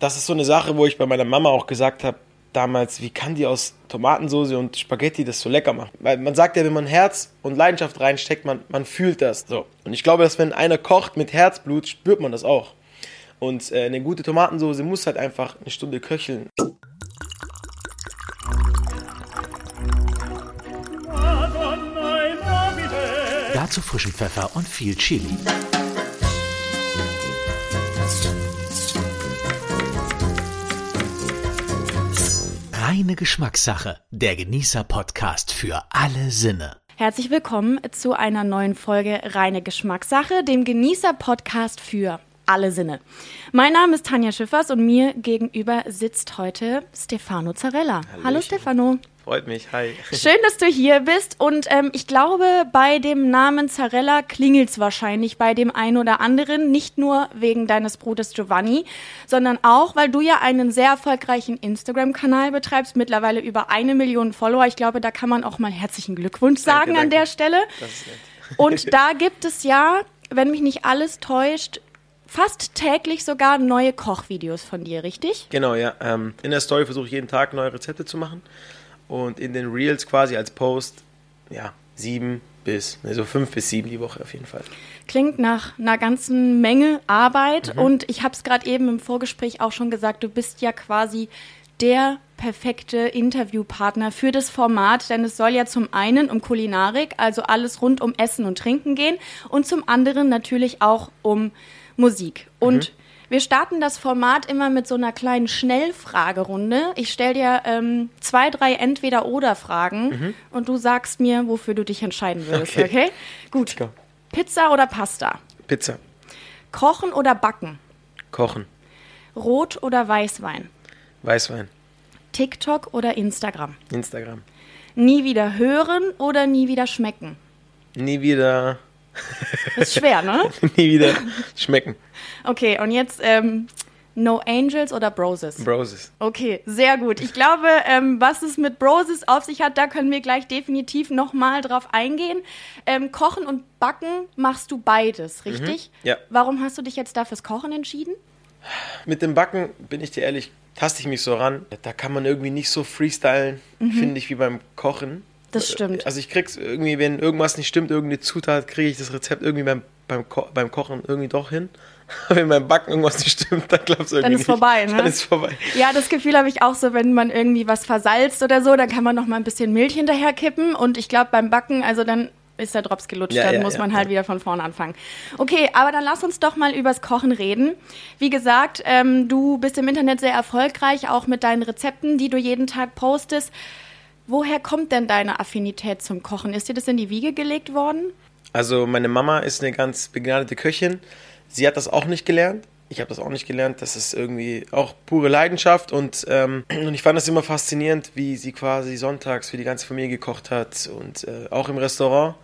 Das ist so eine Sache, wo ich bei meiner Mama auch gesagt habe, damals, wie kann die aus Tomatensauce und Spaghetti das so lecker machen? Weil man sagt ja, wenn man Herz und Leidenschaft reinsteckt, man, man fühlt das. So. Und ich glaube, dass wenn einer kocht mit Herzblut, spürt man das auch. Und äh, eine gute Tomatensauce muss halt einfach eine Stunde köcheln. Dazu frischen Pfeffer und viel Chili. Reine Geschmackssache, der Genießer-Podcast für alle Sinne. Herzlich willkommen zu einer neuen Folge Reine Geschmackssache, dem Genießer-Podcast für alle Sinne. Mein Name ist Tanja Schiffers und mir gegenüber sitzt heute Stefano Zarella. Hallöchen. Hallo Stefano. Freut mich, hi. Schön, dass du hier bist. Und ähm, ich glaube, bei dem Namen Zarella klingelt es wahrscheinlich bei dem einen oder anderen. Nicht nur wegen deines Bruders Giovanni, sondern auch, weil du ja einen sehr erfolgreichen Instagram-Kanal betreibst. Mittlerweile über eine Million Follower. Ich glaube, da kann man auch mal herzlichen Glückwunsch Danke, sagen an danke. der Stelle. Das ist nett. Und da gibt es ja, wenn mich nicht alles täuscht, fast täglich sogar neue Kochvideos von dir, richtig? Genau, ja. Ähm, in der Story versuche ich jeden Tag neue Rezepte zu machen. Und in den Reels quasi als Post, ja, sieben bis, also fünf bis sieben die Woche auf jeden Fall. Klingt nach einer ganzen Menge Arbeit. Und ich habe es gerade eben im Vorgespräch auch schon gesagt, du bist ja quasi der perfekte Interviewpartner für das Format, denn es soll ja zum einen um Kulinarik, also alles rund um Essen und Trinken gehen. Und zum anderen natürlich auch um Musik. Und wir starten das Format immer mit so einer kleinen Schnellfragerunde. Ich stelle dir ähm, zwei, drei Entweder-Oder-Fragen und du sagst mir, wofür du dich entscheiden würdest, okay? Okay. Gut. Pizza oder Pasta? Pizza, Kochen oder Backen? Kochen, Rot oder Weißwein? Weißwein, TikTok oder Instagram? Instagram. Nie wieder hören oder nie wieder schmecken? Nie wieder, ist schwer, ne? nie wieder schmecken. Okay, und jetzt ähm, No Angels oder Broses? Broses. Okay, sehr gut. Ich glaube, ähm, was es mit Broses auf sich hat, da können wir gleich definitiv nochmal drauf eingehen. Ähm, Kochen und Backen machst du beides, richtig? ja. Warum hast du dich jetzt da fürs Kochen entschieden? Mit dem Backen, bin ich dir ehrlich, taste ich mich so ran. Da kann man irgendwie nicht so freestylen, finde ich, wie beim Kochen. Das stimmt. Also ich krieg's irgendwie, wenn irgendwas nicht stimmt, irgendeine Zutat, kriege ich das Rezept irgendwie beim, beim, Ko beim Kochen irgendwie doch hin. wenn beim Backen irgendwas nicht stimmt, dann klappt's irgendwie Dann ist nicht. vorbei, ne? Dann ist vorbei. Ja, das Gefühl habe ich auch so, wenn man irgendwie was versalzt oder so, dann kann man noch mal ein bisschen Milch hinterher kippen und ich glaube beim Backen, also dann ist der Drops gelutscht, Ja, dann ja, muss ja, man halt wieder von vorne anfangen. Okay, aber dann lass uns doch mal übers Kochen reden. Wie gesagt, ähm, du bist im Internet sehr erfolgreich, auch mit deinen Rezepten, die du jeden Tag postest. Woher kommt denn deine Affinität zum Kochen? Ist dir das in die Wiege gelegt worden? Also meine Mama ist eine ganz begnadete Köchin. Sie hat das auch nicht gelernt. Ich habe das auch nicht gelernt. Das ist irgendwie auch pure Leidenschaft und, ähm, und ich fand das immer faszinierend, wie sie quasi sonntags für die ganze Familie gekocht hat und äh, auch im Restaurant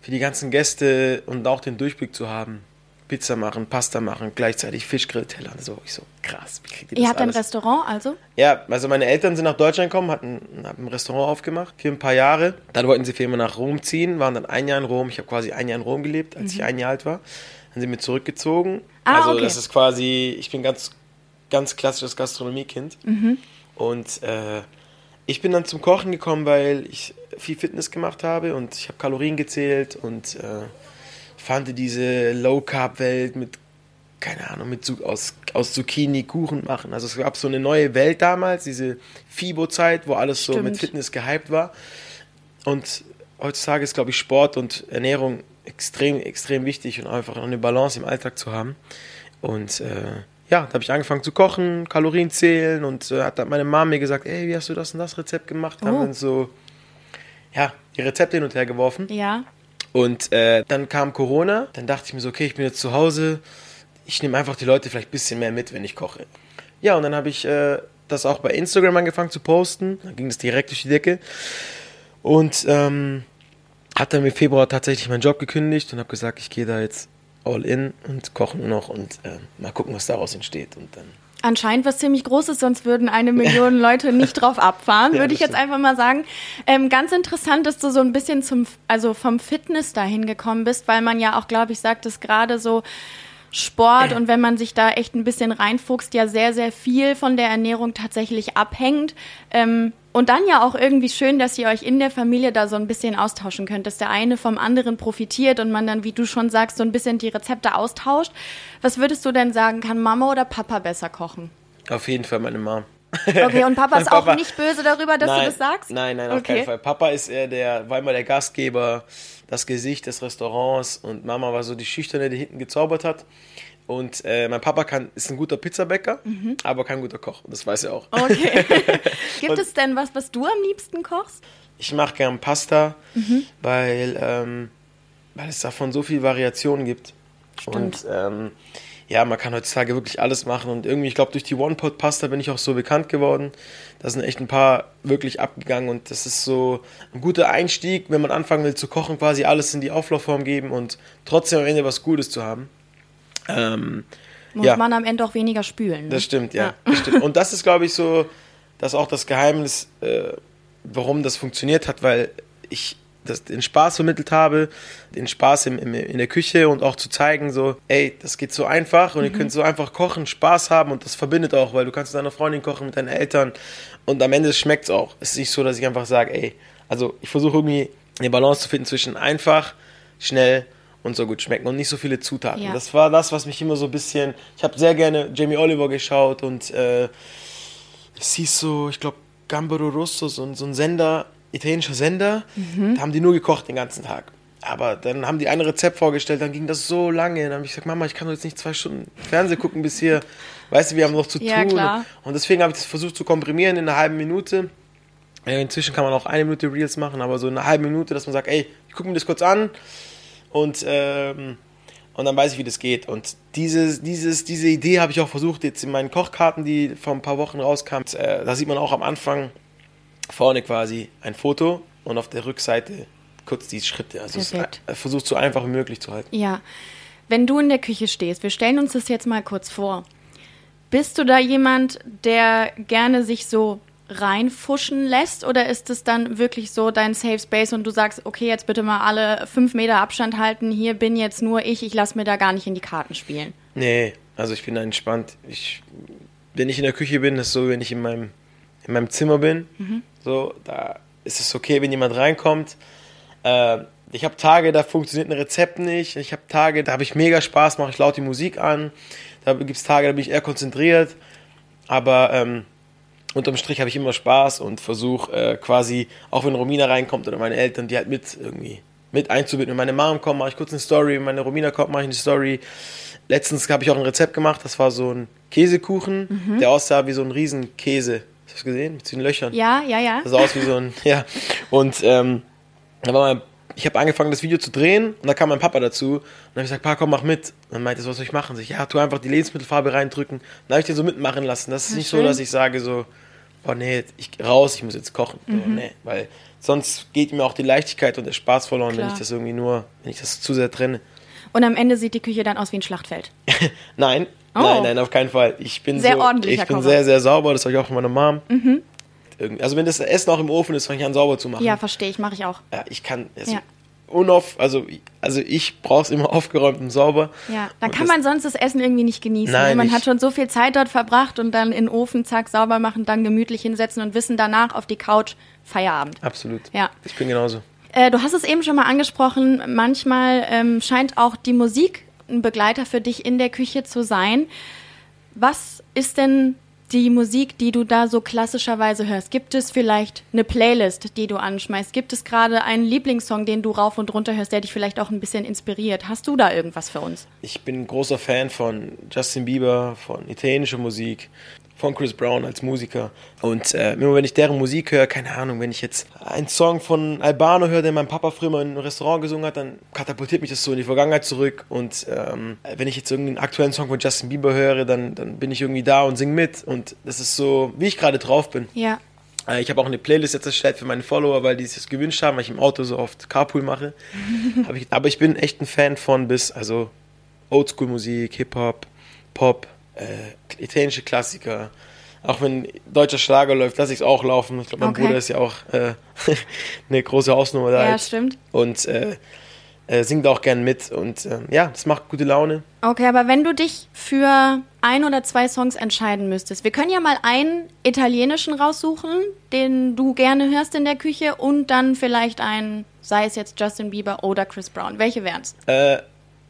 für die ganzen Gäste und auch den Durchblick zu haben. Pizza machen, Pasta machen, gleichzeitig Fischgrillteller. So, ich so krass. Wie kriegt ihr das Ihr habt ein alles? Restaurant also? Ja, also meine Eltern sind nach Deutschland gekommen, hatten haben ein Restaurant aufgemacht für ein paar Jahre. Dann wollten sie für immer nach Rom ziehen, waren dann ein Jahr in Rom. Ich habe quasi ein Jahr in Rom gelebt, als ich ein Jahr alt war. Dann sind wir zurückgezogen. Mhm. Ah, also okay. das ist quasi, ich bin ganz, ganz klassisches Gastronomiekind. Mhm. Und äh, ich bin dann zum Kochen gekommen, weil ich viel Fitness gemacht habe und ich habe Kalorien gezählt und äh, fand diese Low-Carb-Welt mit, keine Ahnung, mit aus, aus Zucchini Kuchen machen. Also es gab so eine neue Welt damals, diese FIBO-Zeit, wo alles so mit Stimmt. Fitness gehypt war. Und heutzutage ist, glaube ich, Sport und Ernährung extrem, extrem wichtig und einfach eine Balance im Alltag zu haben. Und äh, ja, da habe ich angefangen zu kochen, Kalorien zählen und äh, hat dann meine Mama mir gesagt, ey, wie hast du das und das Rezept gemacht? Haben Oh. dann so, ja, die Rezepte hin und her geworfen. Ja. Und äh, dann kam Corona, dann dachte ich mir so, okay, ich bin jetzt zu Hause, ich nehme einfach die Leute vielleicht ein bisschen mehr mit, wenn ich koche. Ja, und dann habe ich äh, das auch bei Instagram angefangen zu posten, dann ging das direkt durch die Decke und ähm, hat dann im Februar tatsächlich meinen Job gekündigt und habe gesagt, ich gehe da jetzt all in und koche nur noch und äh, mal gucken, was daraus entsteht. Und dann Anscheinend was ziemlich Großes, sonst würden eine Million Leute nicht drauf abfahren, Ja, würde ich jetzt einfach mal sagen. Ähm, ganz interessant, dass du so ein bisschen zum, also vom Fitness dahin gekommen bist, weil man ja auch, glaube ich, sagt, dass gerade so Sport und wenn man sich da echt ein bisschen reinfuchst, ja sehr, sehr viel von der Ernährung tatsächlich abhängt. Ähm, und dann ja auch irgendwie schön, dass ihr euch in der Familie da so ein bisschen austauschen könnt, dass der eine vom anderen profitiert und man dann, wie du schon sagst, so ein bisschen die Rezepte austauscht. Was würdest du denn sagen, kann Mama oder Papa besser kochen? Auf jeden Fall meine Mom. Okay, und Papa ist auch Papa- nicht böse darüber, dass nein, du das sagst? Nein, nein, auf Okay. keinen Fall. Papa ist eher der, war immer der Gastgeber, das Gesicht des Restaurants und Mama war so die Schüchterne, die hinten gezaubert hat. Und äh, mein Papa kann, ist ein guter Pizzabäcker, aber kein guter Koch. Das weiß er auch. Mhm. Okay. Gibt es denn was, was du am liebsten kochst? Ich mache gern Pasta, Mhm. weil, ähm, weil es davon so viel Variationen gibt. Stimmt. Und ähm, ja, man kann heutzutage wirklich alles machen. Und irgendwie, ich glaube, durch die One-Pot-Pasta bin ich auch so bekannt geworden. Da sind echt ein paar wirklich abgegangen. Und das ist so ein guter Einstieg, wenn man anfangen will zu kochen, quasi alles in die Auflaufform geben und trotzdem am Ende was Gutes zu haben. Ähm, Muss Ja. man am Ende auch weniger spülen. Ne? das stimmt, ja. Das stimmt. Und das ist, glaube ich, so, das ist auch das Geheimnis, äh, warum das funktioniert hat, weil ich das, den Spaß vermittelt habe, den Spaß im, im, in der Küche und auch zu zeigen, so, ey, das geht so einfach und ihr könnt so einfach kochen, Spaß haben und das verbindet auch, weil du kannst mit deiner Freundin kochen, mit deinen Eltern und am Ende schmeckt es auch. Es ist nicht so, dass ich einfach sage, ey, also ich versuche irgendwie eine Balance zu finden zwischen einfach, schnell und so gut schmecken und nicht so viele Zutaten. Ja. Das war das, was mich immer so ein bisschen. Ich habe sehr gerne Jamie Oliver geschaut und äh, es hieß so, ich glaube, Gambero Rosso, so, ein- so ein Sender, italienischer Sender. Da haben die nur gekocht den ganzen Tag. Aber dann haben die ein Rezept vorgestellt, dann ging das so lange. Dann habe ich gesagt, Mama, ich kann doch jetzt nicht zwei Stunden Fernsehen gucken bis hier. Weißt du, wir haben noch zu Ja, tun. klar. Und deswegen habe ich das versucht zu komprimieren in einer halben Minute. Inzwischen kann man auch eine Minute Reels machen, aber so in einer halben Minute, dass man sagt, ey, ich gucke mir das kurz an und, ähm, und dann weiß ich, wie das geht. Und dieses, dieses, diese Idee habe ich auch versucht, jetzt in meinen Kochkarten, die vor ein paar Wochen rauskamen. Äh, da sieht man auch am Anfang vorne quasi ein Foto und auf der Rückseite kurz die Schritte. Also äh, versucht so einfach wie möglich zu halten. Ja. Wenn du in der Küche stehst, wir stellen uns das jetzt mal kurz vor. Bist du da jemand, der gerne sich so reinfuschen lässt oder ist es dann wirklich so dein Safe Space und du sagst, okay, jetzt bitte mal alle fünf Meter Abstand halten, hier bin jetzt nur ich, ich lasse mir da gar nicht in die Karten spielen. Nee, also ich bin da entspannt. Ich, wenn ich in der Küche bin, ist es so, wenn ich in meinem, in meinem Zimmer bin, so, da ist es okay, wenn jemand reinkommt. Äh, ich habe Tage, da funktioniert ein Rezept nicht. Ich habe Tage, da habe ich mega Spaß, mache ich laut die Musik an. Da gibt es Tage, da bin ich eher konzentriert. Aber ähm, unterm Strich habe ich immer Spaß und versuche äh, quasi, auch wenn Romina reinkommt oder meine Eltern, die halt mit irgendwie mit einzubinden. Wenn meine Mom kommt, mache ich kurz eine Story. Wenn meine Romina kommt, mache ich eine Story. Letztens habe ich auch ein Rezept gemacht, das war so ein Käsekuchen, der aussah wie so ein Riesenkäse. Hast du das gesehen? Mit den Löchern. Ja, ja, ja. Das sah aus wie so ein, ja. Und ähm, da war mein, ich habe angefangen, das Video zu drehen und da kam mein Papa dazu. Und dann habe ich gesagt, Papa, komm, mach mit. Und dann meinte er, so, was soll ich machen? Sag ich, ja, tu einfach die Lebensmittelfarbe reindrücken. Dann habe ich den so mitmachen lassen. Das ist Ja, nicht so, schön. dass ich sage so, boah, nee, ich raus, ich muss jetzt kochen. So, Mhm. nee, weil sonst geht mir auch die Leichtigkeit und der Spaß verloren, wenn Klar. ich das irgendwie nur, wenn ich das zu sehr trenne. Und am Ende sieht die Küche dann aus wie ein Schlachtfeld. Nein, Oh. nein, nein, auf keinen Fall. Ich bin Sehr so, ordentlicher ich bin Kocher. sehr, sehr sauber. Das sage ich auch von meiner Mom. Irgendwie- Also wenn das Essen auch im Ofen ist, fange ich an sauber zu machen. Ja, verstehe ich, mache ich auch. Ja, ich kann es Ja. Unauf, also, also ich brauche es immer aufgeräumt und sauber. Ja, dann Und kann man sonst das Essen irgendwie nicht genießen. Nein, ne? Man hat schon so viel Zeit dort verbracht und dann in den Ofen, zack, sauber machen, dann gemütlich hinsetzen und wissen danach auf die Couch Feierabend. Absolut. Ja. Ich bin genauso. Äh, du hast es eben schon mal angesprochen, manchmal ähm, scheint auch die Musik ein Begleiter für dich in der Küche zu sein. Was ist denn die Musik, die du da so klassischerweise hörst? Gibt es vielleicht eine Playlist, die du anschmeißt? Gibt es gerade einen Lieblingssong, den du rauf und runter hörst, der dich vielleicht auch ein bisschen inspiriert? Hast du da irgendwas für uns? Ich bin großer Fan von Justin Bieber, von italienischer Musik, von Chris Brown als Musiker. Und äh, immer wenn ich deren Musik höre, keine Ahnung, wenn ich jetzt einen Song von Albano höre, den mein Papa früher mal in einem Restaurant gesungen hat, dann katapultiert mich das so in die Vergangenheit zurück. Und ähm, wenn ich jetzt irgendeinen aktuellen Song von Justin Bieber höre, dann, dann bin ich irgendwie da und singe mit. Und das ist so, wie ich gerade drauf bin. Ja. Äh, Ich habe auch eine Playlist jetzt erstellt für meine Follower, weil die es gewünscht haben, weil ich im Auto so oft Carpool mache. Hab ich, aber ich bin echt ein Fan von bis, also Oldschool-Musik, Hip-Hop, Pop, äh, italienische Klassiker. Auch wenn deutscher Schlager läuft, lasse ich es auch laufen. Ich glaube, mein Okay. Bruder ist ja auch äh, eine große Hausnummer da. Ja, jetzt. stimmt. Und äh, äh, singt auch gern mit und ähm, ja, das macht gute Laune. Okay, aber wenn du dich für ein oder zwei Songs entscheiden müsstest, wir können ja mal einen italienischen raussuchen, den du gerne hörst in der Küche und dann vielleicht einen, sei es jetzt Justin Bieber oder Chris Brown. Welche wären's? Äh,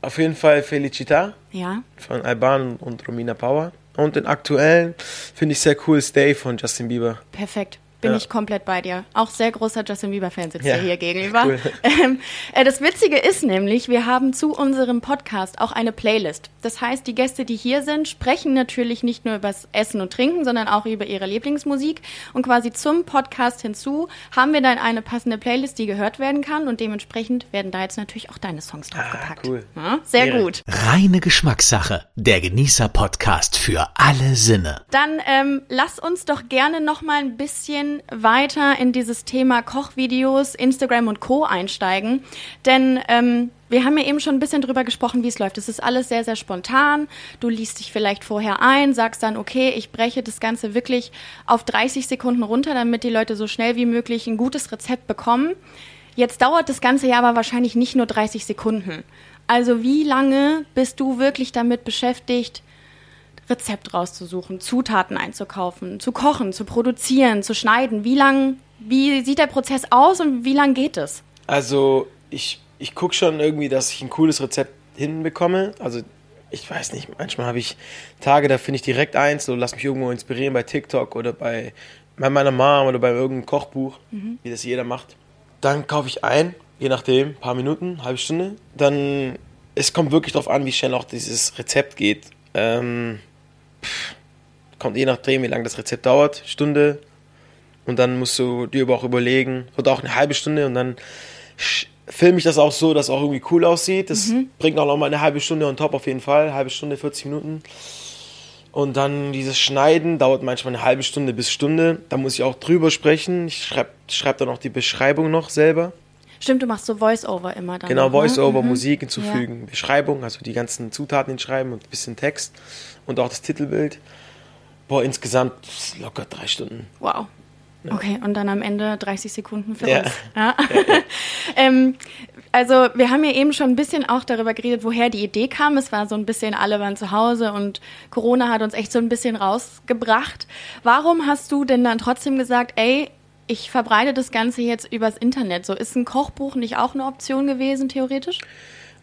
auf jeden Fall Felicita Ja. von Alban und Romina Power. Und den aktuellen finde ich sehr cool, Stay von Justin Bieber. Perfekt. Bin Ja. ich komplett bei dir. Auch sehr großer Justin Bieber-Fan sitzt Ja, hier gegenüber. cool. Ähm, äh, das Witzige ist nämlich, wir haben zu unserem Podcast auch eine Playlist. Das heißt, die Gäste, die hier sind, sprechen natürlich nicht nur über das Essen und Trinken, sondern auch über ihre Lieblingsmusik. Und quasi zum Podcast hinzu haben wir dann eine passende Playlist, die gehört werden kann. Und dementsprechend werden da jetzt natürlich auch deine Songs draufgepackt. cool. Ja, sehr Ehre. gut. Reine Geschmackssache. Der Genießer-Podcast für alle Sinne. Dann ähm, lass uns doch gerne noch mal ein bisschen weiter in dieses Thema Kochvideos, Instagram und Co. einsteigen. Denn ähm, wir haben ja eben schon ein bisschen drüber gesprochen, wie es läuft. Es ist alles sehr, sehr spontan. Du liest dich vielleicht vorher ein, sagst dann, okay, ich breche das Ganze wirklich auf 30 Sekunden runter, damit die Leute so schnell wie möglich ein gutes Rezept bekommen. Jetzt dauert das Ganze ja aber wahrscheinlich nicht nur 30 Sekunden. Also wie lange bist du wirklich damit beschäftigt, Rezept rauszusuchen, Zutaten einzukaufen, zu kochen, zu produzieren, zu schneiden. Wie lang, wie sieht der Prozess aus und wie lang geht es? Also ich, ich gucke schon irgendwie, dass ich ein cooles Rezept hinbekomme. Also ich weiß nicht, manchmal habe ich Tage, da finde ich direkt eins, so lass mich irgendwo inspirieren bei TikTok oder bei, bei meiner Mom oder bei irgendeinem Kochbuch, wie das jeder macht. Dann kaufe ich ein, je nachdem, paar Minuten, halbe Stunde. Dann, es kommt wirklich darauf an, wie schnell auch dieses Rezept geht. Ähm, pff, kommt je nachdem, wie lange das Rezept dauert, Stunde. Und dann musst du dir aber auch überlegen, oder auch eine halbe Stunde und dann filme ich das auch so, dass es auch irgendwie cool aussieht. Das bringt auch noch mal eine halbe Stunde on top auf jeden Fall. Halbe Stunde, 40 Minuten. Und dann dieses Schneiden dauert manchmal eine halbe Stunde bis Stunde. Da muss ich auch drüber sprechen. Ich schreibe schreib dann auch die Beschreibung noch selber. Stimmt, du machst so Voice-Over immer dann. Genau, ne? Voice-Over, Mhm. Musik hinzufügen, Beschreibung, also die ganzen Zutaten hinschreiben und ein bisschen Text und auch das Titelbild. Boah, insgesamt locker drei Stunden. Wow. Okay, und dann am Ende 30 Sekunden für Ja. uns. Ja. ähm, also wir haben ja eben schon ein bisschen auch darüber geredet, woher die Idee kam. Es war so ein bisschen, alle waren zu Hause und Corona hat uns echt so ein bisschen rausgebracht. Warum hast du denn dann trotzdem gesagt, ey, ich verbreite das Ganze jetzt übers Internet? So ist ein Kochbuch nicht auch eine Option gewesen, theoretisch?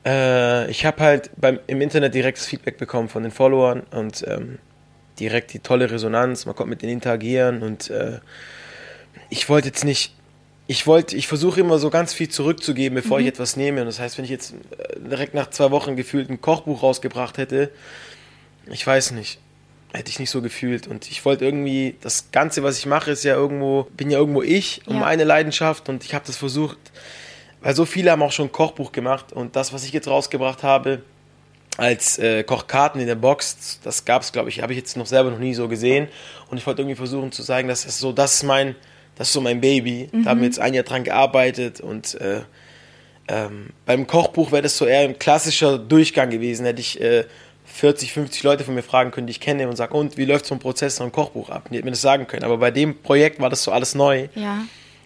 Äh, ich habe halt beim, im Internet direktes Feedback bekommen von den Followern und ähm, direkt die tolle Resonanz. Man konnte mit denen interagieren und äh, ich wollte jetzt nicht. Ich wollte, ich versuche immer so ganz viel zurückzugeben, bevor ich etwas nehme. Und das heißt, wenn ich jetzt äh, direkt nach zwei Wochen gefühlt ein Kochbuch rausgebracht hätte, ich weiß nicht, hätte ich nicht so gefühlt. Und ich wollte irgendwie, das Ganze, was ich mache, ist ja irgendwo, bin ja irgendwo ich und Ja. meine Leidenschaft. Und ich habe das versucht, weil so viele haben auch schon ein Kochbuch gemacht. Und das, was ich jetzt rausgebracht habe, als äh, Kochkarten in der Box, das gab es, glaube ich, habe ich jetzt noch selber noch nie so gesehen. Und ich wollte irgendwie versuchen zu zeigen, dass es so, das ist mein, das ist so mein Baby. Da haben wir jetzt ein Jahr dran gearbeitet und äh, ähm, beim Kochbuch wäre das so eher ein klassischer Durchgang gewesen. Hätte ich äh, 40, 50 Leute von mir fragen können, die ich kenne und sage, und wie läuft so ein Prozess so ein Kochbuch ab? Die hätten mir das sagen können. Aber bei dem Projekt war das so alles neu Ja.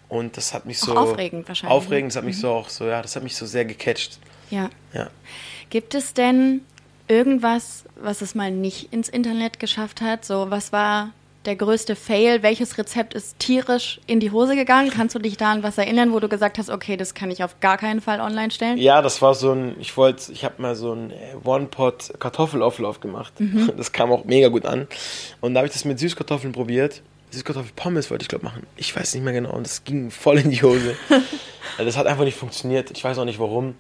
und das hat mich so aufregend wahrscheinlich, ne? Aufregend, das hat mich so auch so, ja, das hat mich so sehr gecatcht. Ja. Ja. Gibt es denn irgendwas, was es mal nicht ins Internet geschafft hat? So, was war der größte Fail? Welches Rezept ist tierisch in die Hose gegangen? Kannst du dich da an was erinnern, wo du gesagt hast, okay, das kann ich auf gar keinen Fall online stellen? Ja, das war so ein, ich wollte, ich habe mal so ein äh, One-Pot Kartoffelauflauf gemacht. Mhm. Das kam auch mega gut an. Und da habe ich das mit Süßkartoffeln probiert. Süßkartoffelpommes wollte ich glaube machen. Ich weiß nicht mehr genau und das ging voll in die Hose. Äh, das hat einfach nicht funktioniert. Ich weiß auch nicht warum.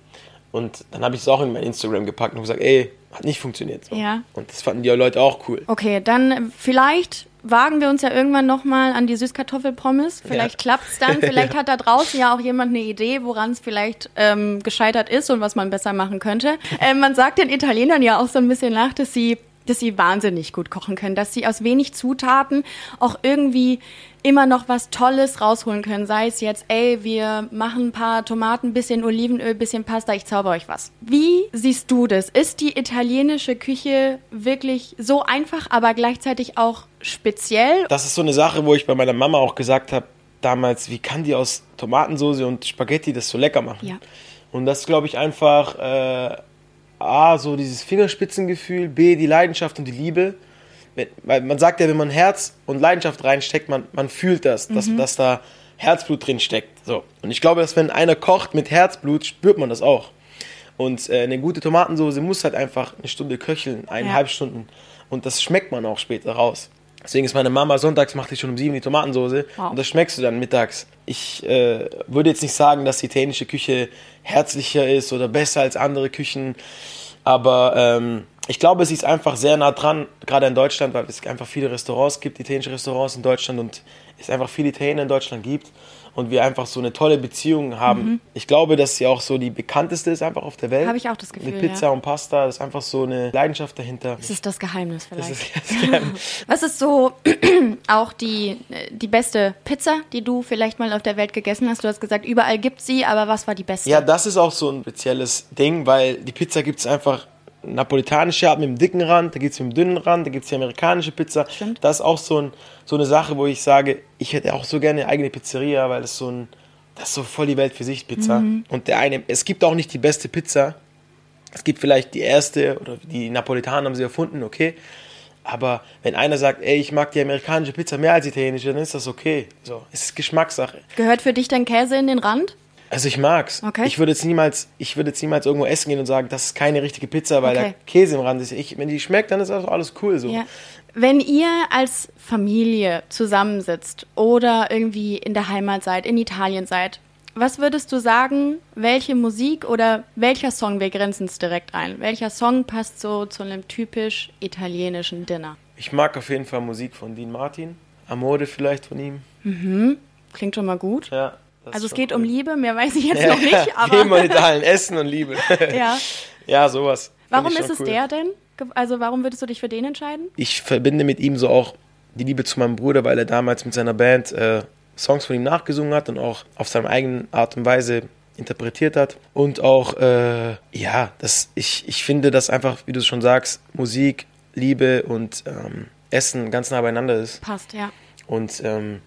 Und dann habe ich es auch in mein Instagram gepackt und gesagt, ey, hat nicht funktioniert. So. Ja. Und das fanden die Leute auch cool. Okay, dann vielleicht wagen wir uns ja irgendwann nochmal an die Süßkartoffelpommes. Vielleicht Ja. klappt's dann. Vielleicht hat da draußen ja auch jemand eine Idee, woran es vielleicht ähm, gescheitert ist und was man besser machen könnte. Ähm, man sagt den Italienern ja auch so ein bisschen nach, dass sie dass sie wahnsinnig gut kochen können, dass sie aus wenig Zutaten auch irgendwie immer noch was Tolles rausholen können. Sei es jetzt, ey, wir machen ein paar Tomaten, bisschen Olivenöl, bisschen Pasta, ich zauber euch was. Wie siehst du das? Ist die italienische Küche wirklich so einfach, aber gleichzeitig auch speziell? Das ist so eine Sache, wo ich bei meiner Mama auch gesagt habe, damals, wie kann die aus Tomatensauce und Spaghetti das so lecker machen? Ja. Und das glaube ich einfach äh, A, so dieses Fingerspitzengefühl, B, die Leidenschaft und die Liebe. Weil man sagt ja, wenn man Herz und Leidenschaft reinsteckt, man, man fühlt das, dass, dass da Herzblut drin steckt. So. Und ich glaube, dass wenn einer kocht mit Herzblut, spürt man das auch. Und äh, eine gute Tomatensauce muss halt einfach eine Stunde köcheln, eineinhalb Ja. Stunden. Und das schmeckt man auch später raus. Deswegen ist meine Mama sonntags macht die schon um sieben die Tomatensauce Wow. und das schmeckst du dann mittags. Ich äh, würde jetzt nicht sagen, dass die italienische Küche herzlicher ist oder besser als andere Küchen, aber ähm, ich glaube, sie ist einfach sehr nah dran, gerade in Deutschland, weil es einfach viele Restaurants gibt, italienische Restaurants in Deutschland und es einfach viele Italiener in Deutschland gibt und wir einfach so eine tolle Beziehung haben. Ich glaube, dass sie auch so die bekannteste ist einfach auf der Welt. Mhm. Habe ich auch das Gefühl, Mit Pizza ja. und Pasta, das ist einfach so eine Leidenschaft dahinter. Das ist das Geheimnis Das vielleicht. ist jetzt Was ist so auch die, die beste Pizza, die du vielleicht mal auf der Welt gegessen hast? Du hast gesagt, überall gibt sie, aber was war die beste? Ja, das ist auch so ein spezielles Ding, weil die Pizza gibt es einfach napolitanische Art mit dem dicken Rand, da gibt es mit dem dünnen Rand, da gibt es die amerikanische Pizza. Stimmt. Das ist auch so, ein, so eine Sache, wo ich sage, ich hätte auch so gerne eine eigene Pizzeria, weil das so ein, das ist so voll die Welt für sich, Pizza. Mhm. Und der eine, es gibt auch nicht die beste Pizza. Es gibt vielleicht die erste oder die Napolitaner haben sie erfunden, okay. Aber wenn einer sagt, ey, ich mag die amerikanische Pizza mehr als die italienische, dann ist das okay. So, es ist Geschmackssache. Gehört für dich denn Käse in den Rand? Also ich mag's. Okay. Ich würde jetzt niemals, ich würde jetzt niemals irgendwo essen gehen und sagen, das ist keine richtige Pizza, weil Okay. da Käse im Rand ist. Ich, wenn die schmeckt, dann ist das alles cool so. Ja. Wenn ihr als Familie zusammensitzt oder irgendwie in der Heimat seid, in Italien seid, was würdest du sagen, welche Musik oder welcher Song, wir grenzen es direkt ein, welcher Song passt so zu einem typisch italienischen Dinner? Ich mag auf jeden Fall Musik von Dean Martin. Amore vielleicht von ihm. Klingt schon mal gut. Ja. Das Also es geht cool. um Liebe, mehr weiß ich jetzt Ja, noch nicht, aber Italien, Essen und Liebe. ja. ja, sowas. Warum ist es cool. der denn? Also warum würdest du dich für den entscheiden? Ich verbinde mit ihm so auch die Liebe zu meinem Bruder, weil er damals mit seiner Band äh, Songs von ihm nachgesungen hat und auch auf seine eigene Art und Weise interpretiert hat. Und auch, äh, ja, das, ich, ich finde, dass einfach, wie du schon sagst, Musik, Liebe und ähm, Essen ganz nah beieinander ist. Passt, ja. Und ähm,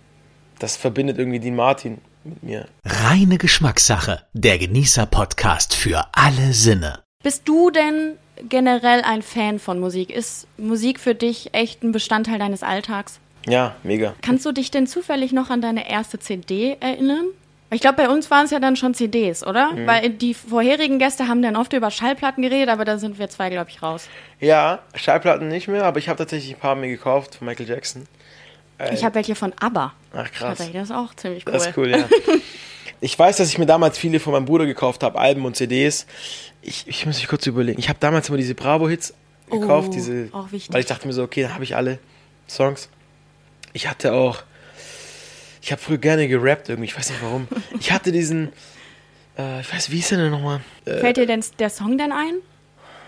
das verbindet irgendwie Dean Martin mit mir. Reine Geschmackssache. Der Genießer-Podcast für alle Sinne. Bist du denn generell ein Fan von Musik? Ist Musik für dich echt ein Bestandteil deines Alltags? Ja, mega. Kannst du dich denn zufällig noch an deine erste CD erinnern? Ich glaube, bei uns waren es ja dann schon CDs, oder? Mhm. Weil die vorherigen Gäste haben dann oft über Schallplatten geredet, aber da sind wir zwei, glaube ich, raus. Ja, Schallplatten nicht mehr, aber ich habe tatsächlich ein paar mir gekauft von Michael Jackson. Ich habe welche von ABBA. Ach krass. Das ist auch ziemlich cool. Das ist cool, ja. Ich weiß, dass ich mir damals viele von meinem Bruder gekauft habe, Alben und CDs. Ich, ich muss mich kurz überlegen. Ich habe damals immer diese Bravo-Hits gekauft, Oh, diese, auch wichtig. weil ich dachte mir so, okay, dann habe ich alle Songs. Ich hatte auch, ich habe früher gerne gerappt irgendwie, ich weiß nicht warum. Ich hatte diesen, äh, ich weiß, wie hieß der denn nochmal? Äh, Fällt dir denn der Song denn ein?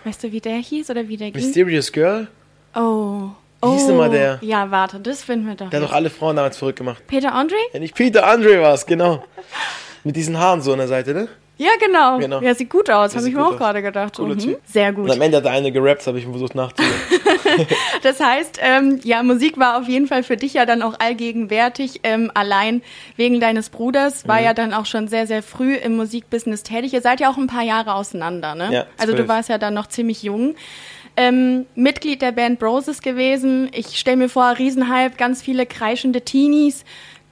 Weißt du, wie der hieß oder wie der ging? Mysterious Girl? Oh. Wie oh. hieß denn mal der? Ja, warte, das finden wir doch. Der hat doch alle Frauen damals verrückt gemacht. Peter Andre? Ja, nicht Peter Andre war es, genau. Mit diesen Haaren so an der Seite, ne? Ja, genau. Genau. Ja, sieht gut aus, habe ich mir auch aus. gerade gedacht. Cooler Mhm. Typ. Sehr Und gut. am Ende hat er eine gerappt, habe ich versucht nachzuhören. Das heißt, ähm, ja, Musik war auf jeden Fall für dich ja dann auch allgegenwärtig. Ähm, allein wegen deines Bruders Mhm. war ja dann auch schon sehr, sehr früh im Musikbusiness tätig. Ihr seid ja auch ein paar Jahre auseinander, ne? Ja, also du warst ja dann noch ziemlich jung. Ähm, Mitglied der Band Broses gewesen. Ich stelle mir vor, Riesenhype, ganz viele kreischende Teenies.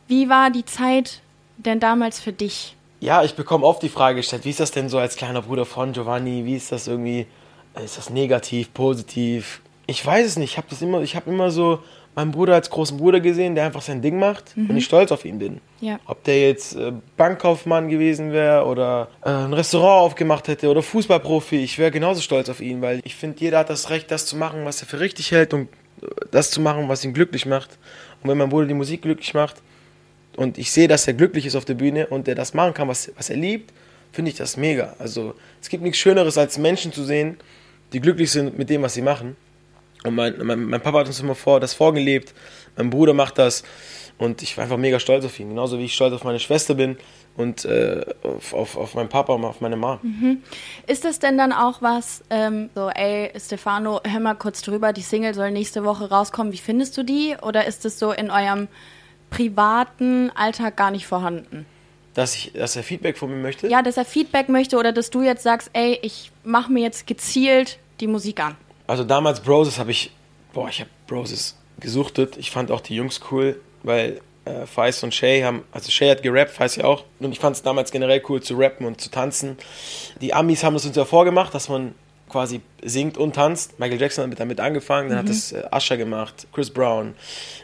Wie war die Zeit denn damals für dich? Ja, ich bekomme oft die Frage gestellt, wie ist das denn so als kleiner Bruder von Giovanni? Wie ist das irgendwie? Ist das negativ, positiv? Ich weiß es nicht. Ich habe das immer, ich immer so meinen Bruder als großen Bruder gesehen, der einfach sein Ding macht und ich stolz auf ihn bin. Ja. Ob der jetzt äh, Bankkaufmann gewesen wäre oder äh, ein Restaurant aufgemacht hätte oder Fußballprofi, ich wäre genauso stolz auf ihn, weil ich finde, jeder hat das Recht, das zu machen, was er für richtig hält und äh, das zu machen, was ihn glücklich macht. Und wenn mein Bruder die Musik glücklich macht, und ich sehe, dass er glücklich ist auf der Bühne und er das machen kann, was, was er liebt, finde ich das mega. Also es gibt nichts Schöneres, als Menschen zu sehen, die glücklich sind mit dem, was sie machen. Und mein, mein, mein Papa hat uns immer vor, das vorgelebt, mein Bruder macht das und ich war einfach mega stolz auf ihn. Genauso wie ich stolz auf meine Schwester bin und äh, auf, auf, auf meinen Papa und auf meine Mama. Ist das denn dann auch was, ähm, so, ey, Stefano, hör mal kurz drüber, die Single soll nächste Woche rauskommen, wie findest du die? Oder ist es so in eurem privaten Alltag gar nicht vorhanden? Dass, ich, dass er Feedback von mir möchte? Ja, dass er Feedback möchte oder dass du jetzt sagst, ey, ich mache mir jetzt gezielt die Musik an. Also damals Broses habe ich, boah, ich habe Broses gesuchtet. Ich fand auch die Jungs cool, weil äh, Feist und Shay haben, also Shay hat gerappt, Feist ja auch. Und ich fand es damals generell cool zu rappen und zu tanzen. Die Amis haben es uns ja vorgemacht, dass man quasi singt und tanzt. Michael Jackson hat damit angefangen, dann mhm. hat das äh, Usher gemacht, Chris Brown.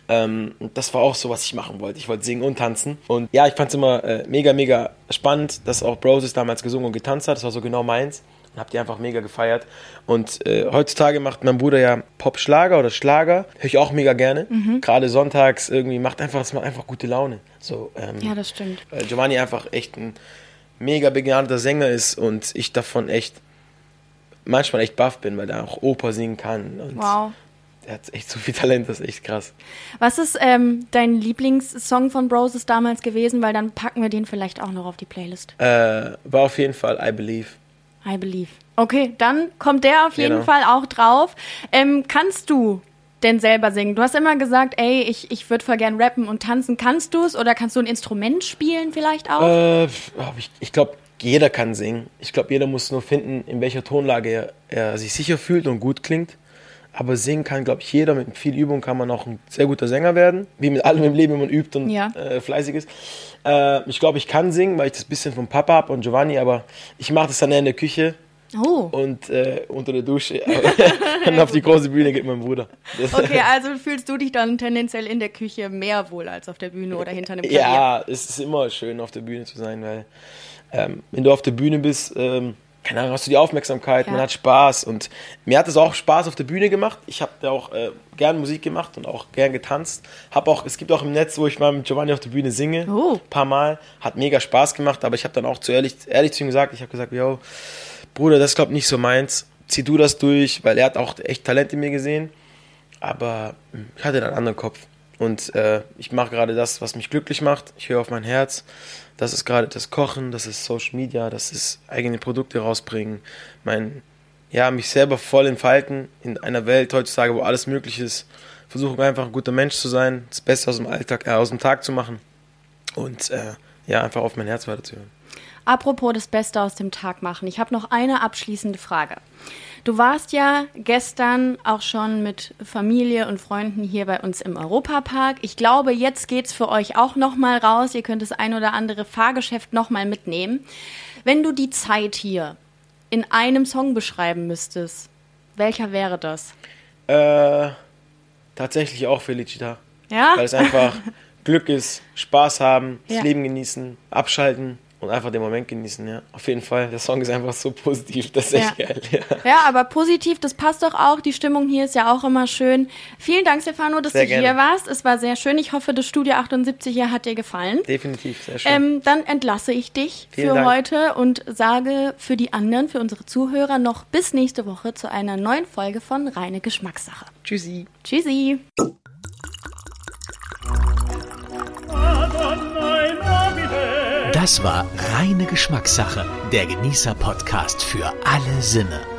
Ähm, das war auch so, was ich machen wollte. Ich wollte singen und tanzen. Und ja, ich fand es immer äh, mega, mega spannend, dass auch Broses damals gesungen und getanzt hat. Das war so genau meins. Habt ihr einfach mega gefeiert. Und äh, heutzutage macht mein Bruder ja Pop-Schlager oder Schlager. Höre ich auch mega gerne. Mhm. Gerade sonntags irgendwie macht einfach, es macht einfach gute Laune. So, ähm, ja, das stimmt. Weil Giovanni einfach echt ein mega begnadeter Sänger ist und ich davon echt manchmal echt baff bin, weil er auch Oper singen kann. Und wow. Er hat echt so viel Talent, das ist echt krass. Was ist ähm, dein Lieblingssong von Broses damals gewesen? Weil dann packen wir den vielleicht auch noch auf die Playlist. Äh, war auf jeden Fall I Believe. I Believe. Okay, dann kommt der auf jeden genau. Fall auch drauf. Ähm, kannst du denn selber singen? Du hast immer gesagt, ey, ich, ich würde voll gern rappen und tanzen. Kannst du es oder kannst du ein Instrument spielen vielleicht auch? Äh, ich ich glaube, jeder kann singen. Ich glaube, jeder muss nur finden, in welcher Tonlage er, er, sich sicher fühlt und gut klingt. Aber singen kann, glaube ich, jeder. Mit viel Übung kann man auch ein sehr guter Sänger werden. Wie mit allem im Leben, wenn man übt und ja. äh, fleißig ist. Äh, ich glaube, ich kann singen, weil ich das bisschen vom Papa habe und Giovanni. Aber ich mache das dann in der Küche. Oh. Und äh, unter der Dusche. und auf die große Bühne geht mein Bruder. Das okay, also fühlst du dich dann tendenziell in der Küche mehr wohl als auf der Bühne oder hinter einem Klavier? Ja, es ist immer schön, auf der Bühne zu sein, weil ähm, wenn du auf der Bühne bist, ähm, keine Ahnung, hast du die Aufmerksamkeit, ja. man hat Spaß und mir hat es auch Spaß auf der Bühne gemacht. Ich habe da auch äh, gern Musik gemacht und auch gern getanzt. Hab auch, es gibt auch im Netz, wo ich mal mit Giovanni auf der Bühne singe, oh. ein paar Mal, hat mega Spaß gemacht, aber ich habe dann auch zu ehrlich, ehrlich zu ihm gesagt, ich habe gesagt, yo, Bruder, das ist glaube nicht so meins, zieh du das durch, weil er hat auch echt Talent in mir gesehen, aber hm, ich hatte einen anderen Kopf und äh, ich mache gerade das, was mich glücklich macht. Ich höre auf mein Herz das ist gerade das Kochen, das ist Social Media, das ist eigene Produkte rausbringen, mein, ja, mich selber voll entfalten in einer Welt heutzutage, wo alles möglich ist. Versuche einfach ein guter Mensch zu sein, das Beste aus dem Alltag, äh, aus dem Tag zu machen und äh, ja, einfach auf mein Herz weiterzuhören. Apropos das Beste aus dem Tag machen, ich habe noch eine abschließende Frage. Du warst ja gestern auch schon mit Familie und Freunden hier bei uns im Europapark. Ich glaube, jetzt geht's für euch auch noch mal raus. Ihr könnt das ein oder andere Fahrgeschäft noch mal mitnehmen. Wenn du die Zeit hier in einem Song beschreiben müsstest, welcher wäre das? Äh, tatsächlich auch Felicita. Ja? Weil es einfach Glück ist, Spaß haben, das ja. Leben genießen, abschalten und einfach den Moment genießen, ja. Auf jeden Fall. Der Song ist einfach so positiv, das ist echt ja. geil. Ja. ja, aber positiv, das passt doch auch. Die Stimmung hier ist ja auch immer schön. Vielen Dank, Stefano, dass sehr du gerne. hier warst. Es war sehr schön. Ich hoffe, das Studio 78 hier hat dir gefallen. Definitiv, sehr schön. Ähm, dann entlasse ich dich Vielen für Dank. heute und sage für die anderen, für unsere Zuhörer noch bis nächste Woche zu einer neuen Folge von Reine Geschmackssache. Tschüssi. Tschüssi. Das war reine Geschmackssache, der Genießer-Podcast für alle Sinne.